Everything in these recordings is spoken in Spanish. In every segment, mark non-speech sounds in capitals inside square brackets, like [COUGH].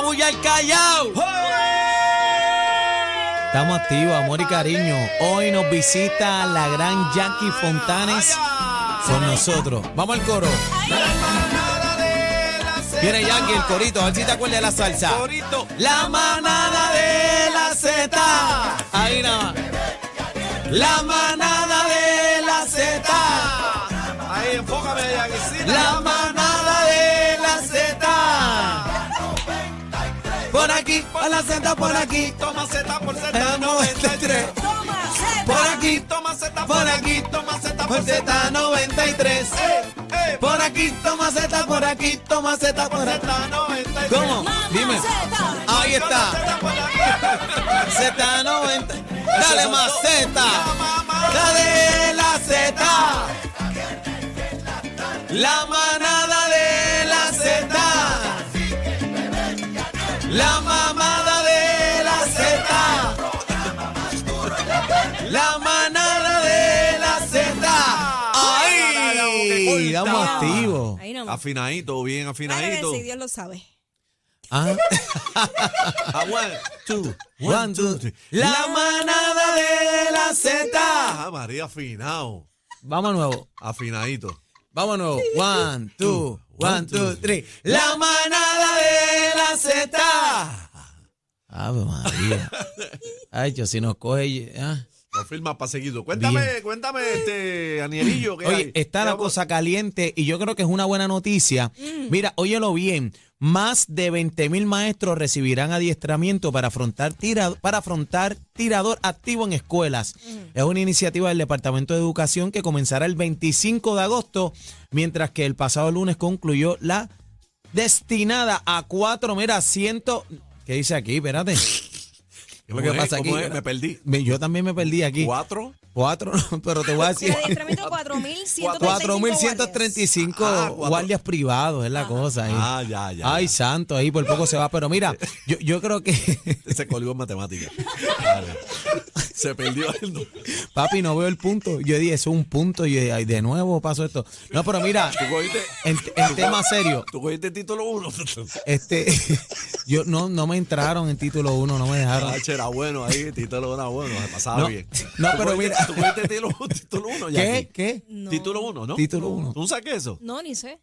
bulla al callao. Estamos activos, amor y cariño. Hoy nos visita la gran Jackie Fontanes con nosotros. Vamos al coro. Viene Jackie, el corito, a ver si te acuerdas de la salsa. La manada de la Z. Ahí nada más. La manada de la Z. Ahí, enfócame, Jackie. La manada aquí, a la Z, por aquí. Toma Z por Z, Eh, 93. Por aquí, Toma Z por aquí, Toma Z por Z93. Eh, Por aquí, toma Z, por aquí, toma Z, por aquí. Z 93. ¿Cómo? Dime. Ahí está. Z90. [LAUGHS] Dale más Z. Dale la Z. La manada de la Z. La La manada de la Z. Activos. Ahí nomás. Afinadito, bien afinadito. sí, Dios lo sabe. Ah. [LAUGHS] Ah, one, two, One, two, three. La manada de la Z. Ah, María, afinado. Vamos de nuevo. Afinadito. Vamos de nuevo. [LAUGHS] One, two, one, two, three. La manada de la Z. Ave María. [LAUGHS] Ay, yo si nos coge. ah. Lo firma para seguido. Cuéntame, Bien. cuéntame, este, Anielillo. ¿qué hay? Oye, está ¿Qué la vamos- cosa caliente y yo creo que es una buena noticia. Mira, óyelo bien. Más de 20 mil maestros recibirán adiestramiento para afrontar, tira- para afrontar tirador activo en escuelas. Es una iniciativa del Departamento de Educación que comenzará el 25 de agosto, mientras que el pasado lunes concluyó la destinada a cuatro, mira, ciento... ¿Qué dice aquí? Espérate. ¿Qué es lo ¿Cómo que es? pasa aquí? Me perdí. Me- Yo también me perdí aquí. ¿Cuatro? Cuatro, [LAUGHS] pero te voy a decir... adiestramiento 4.135 4.135 Ah, guardias privados, es la cosa. ahí. Ah, ya, ya. Ay, ya. santo, ahí por poco se va. Pero mira, [LAUGHS] yo, yo creo que, Se colgó en matemáticas. [LAUGHS] Vale. Se perdió el papi, no veo el punto. Yo dije, eso es un punto. Y ay, de nuevo paso esto. No, pero mira, ¿Tú cogiste, en, en tema serio, tú cogiste título uno? este, [LAUGHS] yo no, no me entraron en título 1, no me dejaron. Ah, era bueno ahí, título era bueno, se pasaba No, bien. no, ¿Tú pero cogiste- mira. ¿Tú cogiste título, título uno, ¿Qué? ¿Qué? No. Título uno, ¿no? Título uno. ¿Tú no saques eso? No, ni sé.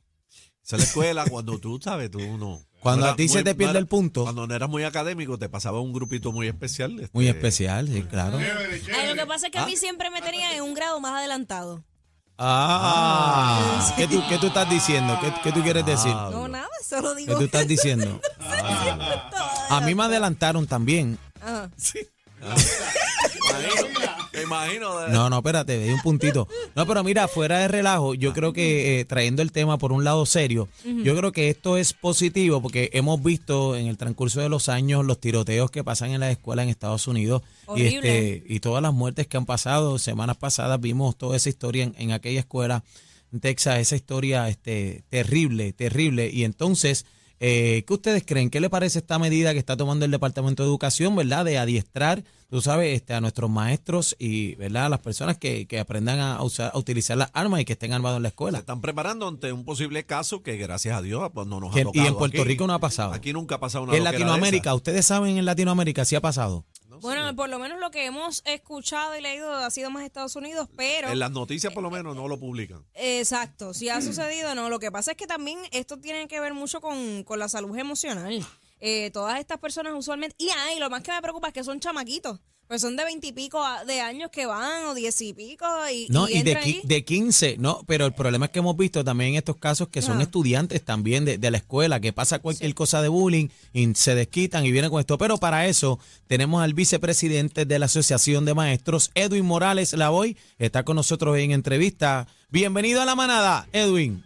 Esa es la escuela cuando tú sabes, tú no. Cuando a ti se te pierde no era- el punto. Cuando no eras muy académico, te pasaba un grupito muy especial. este, Muy especial, sí, claro. Ay, lo que pasa es que a mí siempre me tenían en un grado más adelantado. Ah, ¿qué tú, qué tú estás diciendo? ¿Qué, qué tú quieres decir? No, nada, solo ¿Qué digo. tú estás diciendo? [LAUGHS] A mí me adelantaron también. Ajá. [LAUGHS] Imagino, me imagino. de- No, no, espérate, di un puntito. No, pero mira, fuera de relajo, yo creo que eh, trayendo el tema por un lado serio, yo creo que esto es positivo porque hemos visto en el transcurso de los años los tiroteos que pasan en las escuelas en Estados Unidos y, este, y todas las muertes que han pasado. Semanas pasadas vimos toda esa historia en, en aquella escuela en Texas, esa historia este, terrible, terrible. Y entonces... Eh, ¿Qué ustedes creen? ¿Qué le parece esta medida que está tomando el Departamento de Educación, verdad? De adiestrar, tú sabes, este, a nuestros maestros y, ¿verdad? A las personas que, que aprendan a, usar, a utilizar las armas y que estén armados en la Se escuela. están preparando ante un posible caso que, gracias a Dios, pues no nos ha tocado y en Puerto aquí. Rico no ha pasado. Aquí nunca ha pasado una En Latinoamérica, ustedes saben en Latinoamérica si ha pasado. No Bueno, por lo menos lo que hemos escuchado y leído ha sido más Estados Unidos, pero... En las noticias, por lo menos, no lo publican. Exacto, si ha sucedido, no. Lo que pasa es que también esto tiene que ver mucho con, con la salud emocional. Eh, todas estas personas usualmente... Y ay, lo más que me preocupa es que son chamaquitos. Pues son de veintipico de años que van, o diez y pico, y, No, y, de, qui- de 15, no, pero el problema es que hemos visto también en estos casos que son Ajá. estudiantes también de, de la escuela, que pasa cualquier cosa de bullying y se desquitan y vienen con esto. Pero para eso tenemos al vicepresidente de la Asociación de Maestros, Edwin Morales Lavoy, está con nosotros en entrevista. Bienvenido a la manada, Edwin.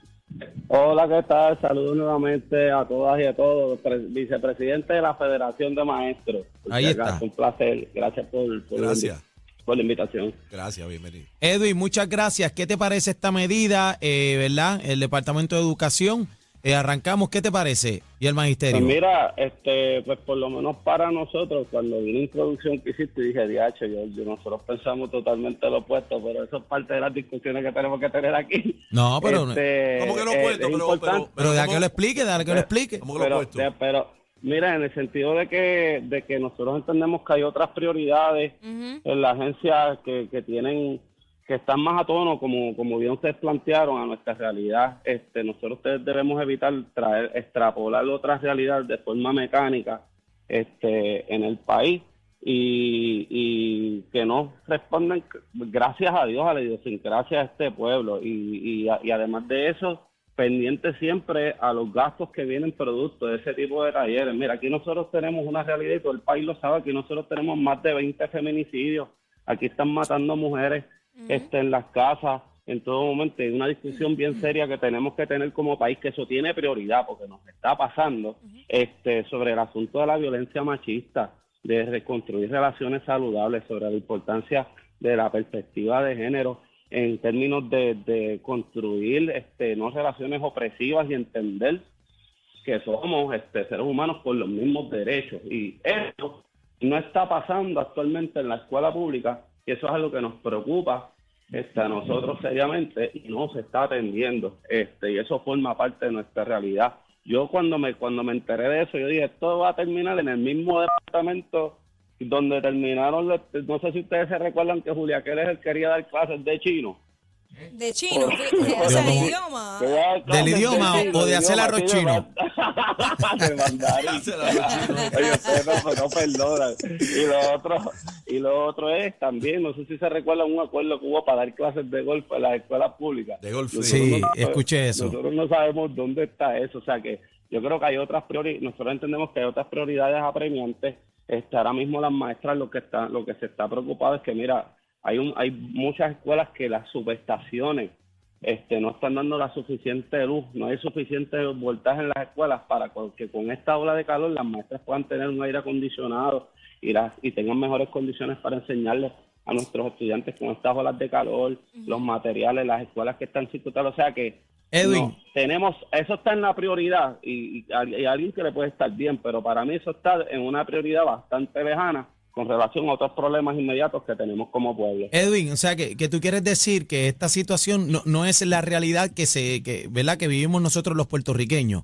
Hola, ¿qué tal? Saludos nuevamente a todas y a todos. Pre- vicepresidente de la Federación de Maestros. Ahí está. Un placer. Gracias por, por la Gracias. invi- por la invitación. Gracias, bienvenido. Edwin, muchas gracias. ¿Qué te parece esta medida, eh, verdad? El Departamento de Educación. Eh, arrancamos, ¿qué te parece? Y el magisterio. Pues mira, este, pues por lo menos para nosotros, cuando vi la introducción que hiciste, dije, diacho, yo, yo- nosotros pensamos totalmente lo opuesto, pero eso es parte de las discusiones que tenemos que tener aquí. No, pero- Este, ¿Cómo que lo eh, opuesto? es Pero- importante. pero- pero deja ¿cómo? que lo explique, déjale que lo explique. ¿Cómo que lo pero, opuesto? de- pero, Mira, en el sentido de que, de que nosotros entendemos que hay otras prioridades en la agencia que, que tienen que están más a tono, como, como bien ustedes plantearon, a nuestra realidad. Este, nosotros ustedes debemos evitar traer, extrapolar otras realidades de forma mecánica este, en el país y, y que no responden, gracias a Dios, a la idiosincrasia de este pueblo. Y, y, y además de eso, pendiente siempre a los gastos que vienen producto de ese tipo de talleres. Mira, aquí nosotros tenemos una realidad y todo el país lo sabe, aquí nosotros tenemos más de 20 feminicidios, aquí están matando mujeres este, en las casas en todo momento. Hay una discusión bien seria que tenemos que tener como país, que eso tiene prioridad porque nos está pasando este, sobre el asunto de la violencia machista, de reconstruir relaciones saludables, sobre la importancia de la perspectiva de género en términos de, de construir este, no relaciones opresivas y entender que somos este, seres humanos con los mismos derechos. Y eso no está pasando actualmente en la escuela pública y eso es algo que nos preocupa este, a nosotros seriamente y no se está atendiendo. Este, y eso forma parte de nuestra realidad. Yo cuando me, cuando me enteré de eso, yo dije, esto va a terminar en el mismo departamento donde terminaron, los- no sé si ustedes se recuerdan que Julia Keller quería dar clases de chino. De chino, que- o sea, el idioma. ¿Del idioma o de [LAUGHS] hacer arroz chino? de mandarín. Hacer arroz chino. Oye, ustedes no, no perdonan. Y lo otro, y lo otro es también, no sé si se recuerdan un acuerdo que hubo para dar clases de golf en las escuelas públicas. De golf, sí. Nosotros Sí, no- escuché eso. Nosotros no sabemos dónde está eso, o sea que yo creo que hay otras prioridades, nosotros entendemos que hay otras prioridades apremiantes. Este, ahora mismo las maestras lo que está, lo que se está preocupado es que mira, hay un, hay muchas escuelas que las subestaciones este, no están dando la suficiente luz, no hay suficiente voltaje en las escuelas para que con esta ola de calor las maestras puedan tener un aire acondicionado y, las, y tengan mejores condiciones para enseñarles a nuestros estudiantes con estas olas de calor, los materiales, las escuelas que están circuladas, o sea que Edwin. no, tenemos, eso está en la prioridad y, y, hay- hay alguien que le puede estar bien, pero para mí eso está en una prioridad bastante lejana con relación a otros problemas inmediatos que tenemos como pueblo. Edwin, o sea, que, que tú quieres decir que esta situación no, no es la realidad que se, que, ¿verdad? Que vivimos nosotros los puertorriqueños.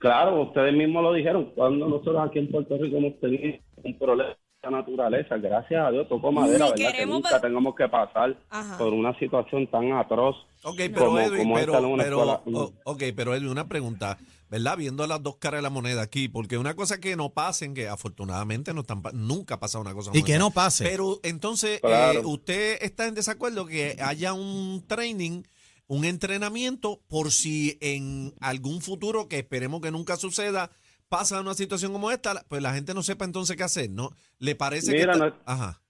Claro, ustedes mismos lo dijeron, cuando nosotros aquí en Puerto Rico hemos tenido un problema de esta naturaleza, gracias a Dios tocó madera, ¿verdad? Que nunca tengamos que pasar Ajá. por una situación tan atroz Ok, pero como, Edwin, como esta pero, en una pero, escuela. o- ok, pero Edwin, una pregunta, ¿verdad? Viendo las dos caras de la moneda aquí, porque una cosa que no pasen, que afortunadamente no están, nunca ha pasado una cosa Y como que no pase. Pero entonces, Claro. eh, ¿usted está en desacuerdo que haya un training, un entrenamiento, por si en algún futuro, que esperemos que nunca suceda, pasa una situación como esta, pues la gente no sepa entonces qué hacer, ¿no? ¿Le parece Mira, que... no- está- Ajá.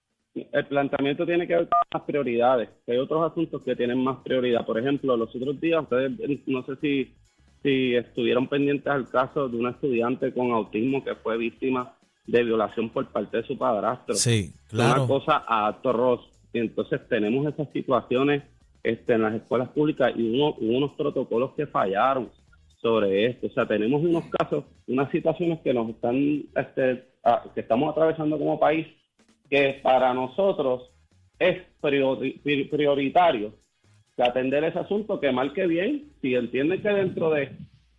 El planteamiento tiene que ver con las prioridades. Hay otros asuntos que tienen más prioridad. Por ejemplo, los otros días, ustedes no sé si, si estuvieron pendientes al caso de una estudiante con autismo que fue víctima de violación por parte de su padrastro. Sí, Una claro. cosa atroz. Y entonces tenemos esas situaciones este, en las escuelas públicas y uno, hubo unos protocolos que fallaron sobre esto. O sea, tenemos unos casos, unas situaciones que nos están, este, a- que estamos atravesando como país, que para nosotros es priori- pri- prioritario que atender ese asunto, que mal que bien, si entienden que dentro de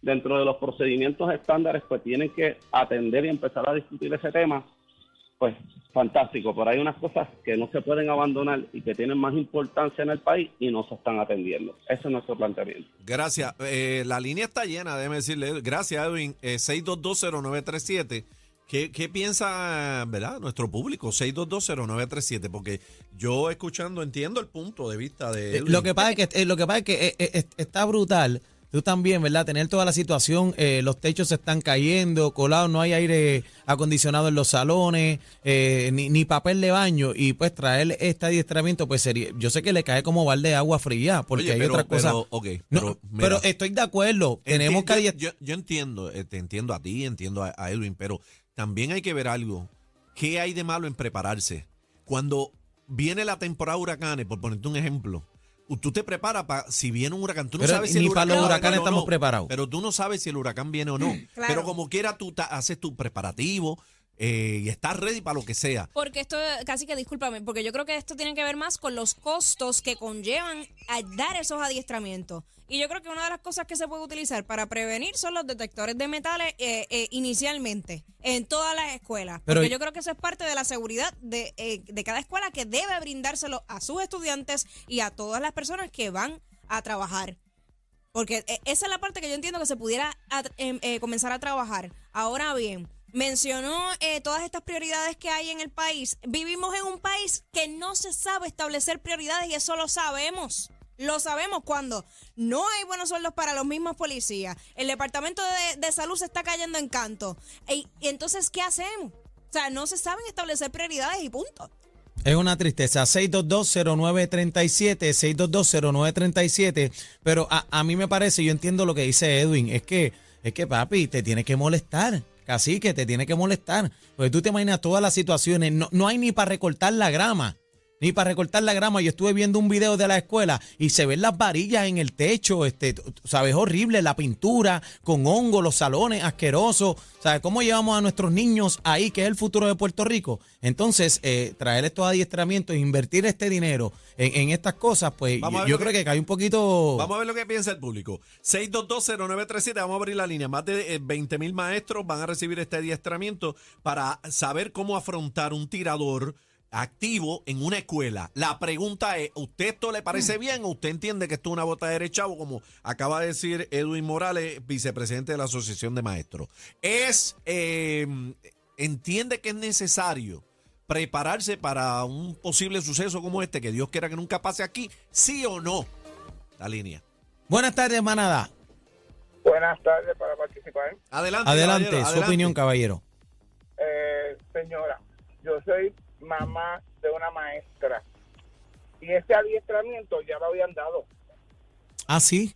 dentro de los procedimientos estándares, pues tienen que atender y empezar a discutir ese tema, pues fantástico, pero hay unas cosas que no se pueden abandonar y que tienen más importancia en el país y no se están atendiendo. Ese es nuestro planteamiento. Gracias. Eh, la línea está llena, déjeme decirle. Gracias, Edwin. Eh, 6220937. ¿Qué, ¿Qué piensa, verdad, nuestro público? 6220937, porque yo escuchando entiendo el punto de vista de Eh, Edwin. Lo que pasa es que, eh, lo que, pasa es que eh, está brutal. Tú también, ¿verdad? Tener toda la situación, eh, los techos se están cayendo, colados, no hay aire acondicionado en los salones, eh, ni, ni papel de baño, y pues traer este adiestramiento, pues sería, yo sé que le cae como balde de agua fría, porque Oye, hay pero- otra cosa. pero, ok, No, pero, pero, mira. estoy de acuerdo, tenemos que yo, yo, entiendo, te entiendo a ti, entiendo a, a Edwin, pero también hay que ver algo. ¿Qué hay de malo en prepararse? Cuando viene la temporada de huracanes, por ponerte un ejemplo, tú te preparas para si viene un huracán. Tú no Pero sabes si ni el para huracán los viene huracanes estamos no, preparados. Pero tú no sabes si el huracán viene o no. Claro. Pero como quiera, tú haces tu preparativo. Eh, y estar ready para lo que sea. Porque esto, casi que discúlpame, porque yo creo que esto tiene que ver más con los costos que conllevan a dar esos adiestramientos. Y yo creo que una de las cosas que se puede utilizar para prevenir son los detectores de metales eh, eh, inicialmente en todas las escuelas. Pero- porque yo creo que eso es parte de la seguridad de, de cada escuela que debe brindárselo a sus estudiantes y a todas las personas que van a trabajar. Porque esa es la parte que yo entiendo que se pudiera em, comenzar a trabajar. Ahora bien, mencionó eh, todas estas prioridades que hay en el país. Vivimos en un país que no se sabe establecer prioridades y eso lo sabemos. Lo sabemos cuando no hay buenos sueldos para los mismos policías. El departamento de, de salud se está cayendo en canto. Y, y entonces, ¿qué hacemos? O sea, no se saben establecer prioridades y punto. Es una tristeza. 6220937, 6220937. Pero a, a mí me parece, yo entiendo lo que dice Edwin, es que, es que papi, te tiene que molestar. Casi que te tiene que molestar. Porque tú te imaginas todas las situaciones. No, no hay ni para recortar la grama. Ni para recortar la grama. Yo estuve viendo un video de la escuela y se ven las varillas en el techo. Este, sabes, horrible. La pintura con hongo, los salones asquerosos. ¿Sabes cómo llevamos a nuestros niños ahí, que es el futuro de Puerto Rico? Entonces, eh, traer estos adiestramientos, invertir este dinero en, en estas cosas, pues yo, creo que- que cae un poquito. Vamos a ver lo que piensa el público. 6220937, vamos a abrir la línea. Más de 20 mil maestros van a recibir este adiestramiento para saber cómo afrontar un tirador activo en una escuela. La pregunta es, ¿usted esto le parece bien o usted entiende que esto es una bota de chavo, como acaba de decir Edwin Morales, vicepresidente de la Asociación de Maestros? Es, eh, entiende que es necesario prepararse para un posible suceso como este, que Dios quiera que nunca pase aquí, sí o no. La línea. Buenas tardes, manada. Buenas tardes para participar. Adelante. Adelante, caballero, su adelante. opinión, caballero. Eh, señora, yo soy mamá de una maestra y ese adiestramiento ya lo habían dado. Ah, sí.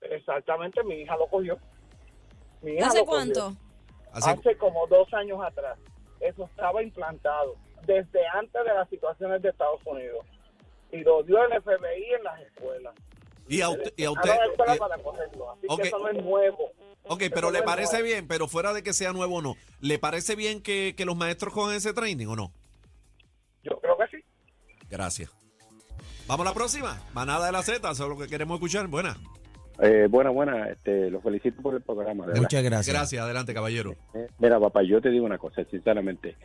Exactamente, mi hija lo cogió. Mi hija ¿Hace lo cogió. cuánto? Hace- Hace como dos años atrás. Eso estaba implantado desde antes de las situaciones de Estados Unidos. Y lo dio el FBI en las escuelas. y a usted, y a Ah, usted- para cogerlo. Así ok. que eso no es nuevo. ok, Eso pero no ¿le parece nuevo. bien? Pero fuera de que sea nuevo o no, ¿le parece bien que, que los maestros cojan ese training o no? Yo creo que sí. Gracias. Vamos a la próxima. Manada de la Z, eso es lo que queremos escuchar. Buena. Eh, buena, buena, este, los felicito por el programa. de verdad. Muchas gracias. Gracias, adelante, caballero. Eh, Mira, papá, yo te digo una cosa, sinceramente,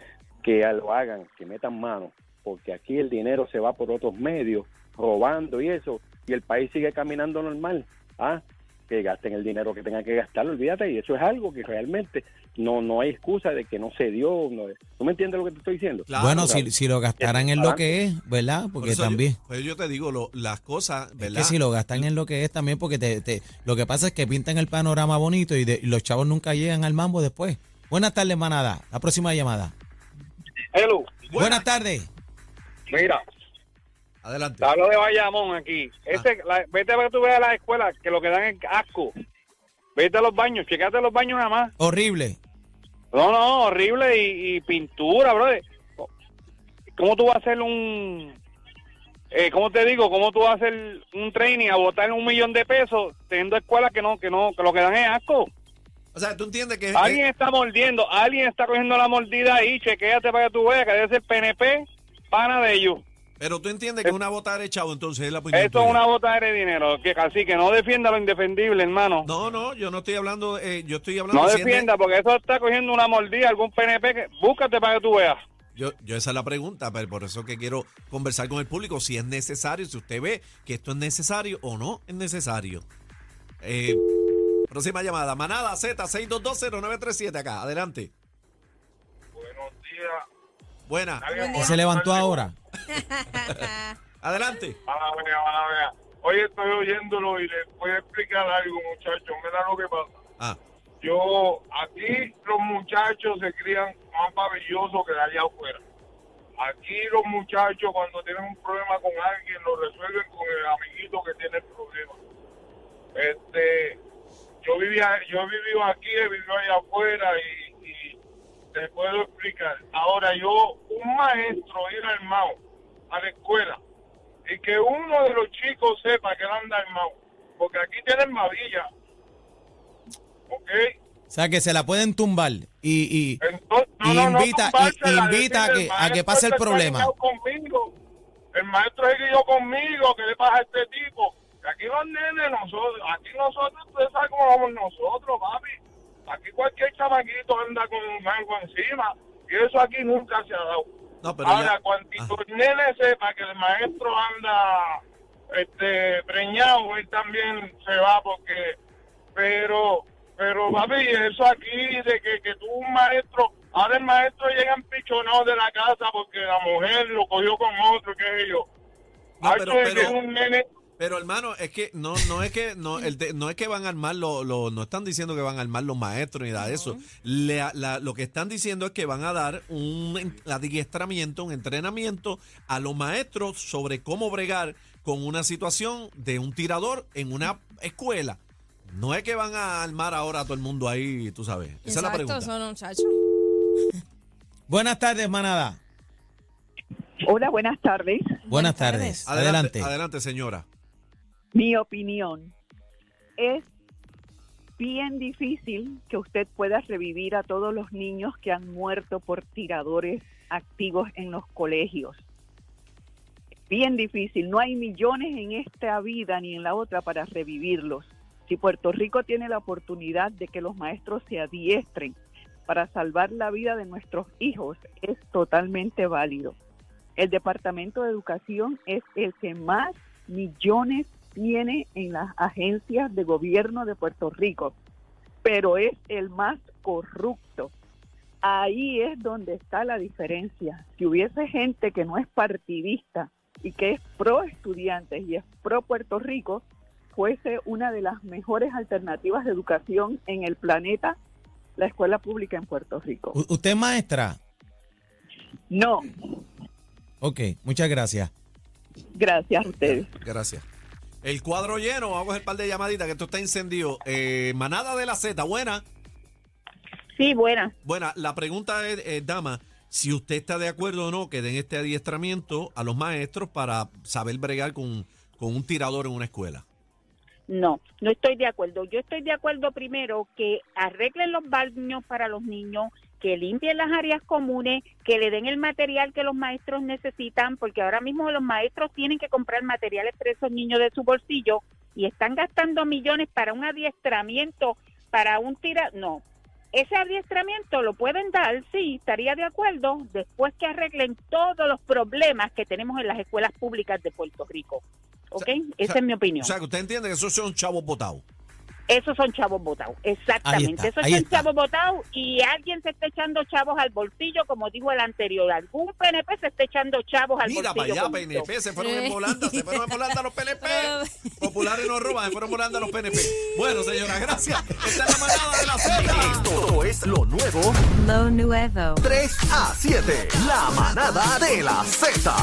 que lo hagan, que metan mano, porque aquí el dinero se va por otros medios, robando y eso, y el país sigue caminando normal. ¿Ah? Que gasten el dinero que tengan que gastar, olvídate, y eso es algo que realmente no no hay excusa de que no se dio. No, ¿Tú me entiendes lo que te estoy diciendo? Claro. bueno, si, si lo gastaran en lo que es, ¿verdad? Por Porque también. Yo, pues yo te digo, lo- las cosas, Es ¿verdad? que si lo gastan en lo que es también, porque te, te- lo que pasa es que pintan el panorama bonito y, de- y los chavos nunca llegan al mambo después. Buenas tardes, manada. La próxima llamada. Hello, Buenas tardes. mira, Adelante. Te hablo de Bayamón aquí. Ese, la- vete a ver que tú veas las escuelas que lo que dan es asco. Vete a los baños, checate los baños nada más. Horrible. No, no, horrible y, y pintura, brother. ¿Cómo tú vas a hacer un... Eh, ¿Cómo te digo? ¿Cómo tú vas a hacer un training a botar un millón de pesos teniendo escuelas que no, que no, que lo que dan es asco? O sea, tú entiendes que... Alguien está mordiendo, alguien está cogiendo la mordida ahí, chequéate para que tú veas que debe ser PNP, pana de ellos. Pero tú entiendes que es una bota de chavo, entonces es la opinión Esto es una bota de dinero, que así que no defienda lo indefendible, hermano. No, no, yo no estoy hablando, eh, yo estoy hablando... No defienda, porque eso está cogiendo una mordida, algún PNP, que, búscate para que tú veas. Yo, yo esa es la pregunta, pero por eso que quiero conversar con el público, si es necesario, si usted ve que esto es necesario o no es necesario. Eh, próxima llamada, Manada Z, 6220937 acá, adelante. Buenos días. Buena, ¿Y se levantó ahora? [LAUGHS] adelante. Mala mala. Hoy estoy oyéndolo y les voy a explicar algo, muchachos. Mira lo que pasa. Ah, Yo, aquí los muchachos se crían más maravillosos que de allá afuera. Aquí los muchachos cuando tienen un problema con alguien lo resuelven con el amiguito que tiene el problema. Este, yo vivía, yo he vivido aquí, he vivido allá afuera y, y te puedo explicar. Ahora yo, un maestro ir armado a la escuela y que uno de los chicos sepa que él anda armado, porque aquí tienen mavilla, ¿ok? O sea, que se la pueden tumbar y, y, Entonces, y no, no, no invita, invita a que, a que pase el problema. conmigo. El maestro es guiado conmigo, ¿qué le pasa a este tipo? Que aquí los nenes, nosotros, aquí nosotros, ustedes saben cómo vamos nosotros, papi. Aquí cualquier chamaquito anda con algo encima. Y eso aquí nunca se ha dado. No, pero Ahora, ya- cuando Ah. nene sepa que el maestro anda este preñado, él también se va porque... Pero, pero papi, eso aquí de que, que tú un maestro... Ahora el maestro llega empichonado de la casa porque la mujer lo cogió con otro, qué sé yo. No, pero- que pero- un nene... Pero hermano, es que no, no es que no, el no es que van a armar lo, lo- no están diciendo que van a armar los maestros ni nada de eso. Le- la- lo que están diciendo es que van a dar un en- adiestramiento, un entrenamiento a los maestros sobre cómo bregar con una situación de un tirador en una escuela. No es que van a armar ahora a todo el mundo ahí, tú sabes. Esa es la pregunta. muchacho. Buenas tardes, manada. Hola, buenas tardes. Buenas tardes. tardes. Adelante. Adelante, señora. Mi opinión es bien difícil que usted pueda revivir a todos los niños que han muerto por tiradores activos en los colegios. Bien difícil. No hay millones en esta vida ni en la otra para revivirlos. Si Puerto Rico tiene la oportunidad de que los maestros se adiestren para salvar la vida de nuestros hijos, es totalmente válido. El Departamento de Educación es el que más millones tiene en las agencias de gobierno de Puerto Rico, pero es el más corrupto. Ahí es donde está la diferencia. Si hubiese gente que no es partidista y que es pro estudiantes y es pro Puerto Rico, fuese una de las mejores alternativas de educación en el planeta, la escuela pública en Puerto Rico. U- ¿Usted es maestra? No, Ok, muchas gracias. gracias a ustedes. Gracias. El cuadro lleno, vamos a coger un par de llamaditas que esto está encendido. Eh, manada de la Z, buena. Sí, buena. Buena, la pregunta es, eh, dama, si usted está de acuerdo o no que den este adiestramiento a los maestros para saber bregar con, con un tirador en una escuela. No, no estoy de acuerdo. Yo estoy de acuerdo primero que arreglen los baños para los niños, que limpien las áreas comunes, que le den el material que los maestros necesitan, porque ahora mismo los maestros tienen que comprar materiales para esos niños de su bolsillo y están gastando millones para un adiestramiento, para un tira... No, ese adiestramiento lo pueden dar, sí, estaría de acuerdo, después que arreglen todos los problemas que tenemos en las escuelas públicas de Puerto Rico. ¿Ok? sea, Esa o sea, es mi opinión. O sea, que usted entiende que esos son chavos votados. Esos son chavos votados, exactamente. está, Esos son está. chavos votados y alguien se está echando chavos al bolsillo, como dijo el anterior. Algún PNP se está echando chavos al Mira para bolsillo. allá. PNP, se fueron en volanda, se fueron en volanda los PNP. Pero- [LAUGHS] Populares no roban, se fueron volando los PNP. Bueno, señora, gracias. Esta es la manada de la Z. Esto es lo nuevo Lo nuevo. 3 a 7. La manada de la Z.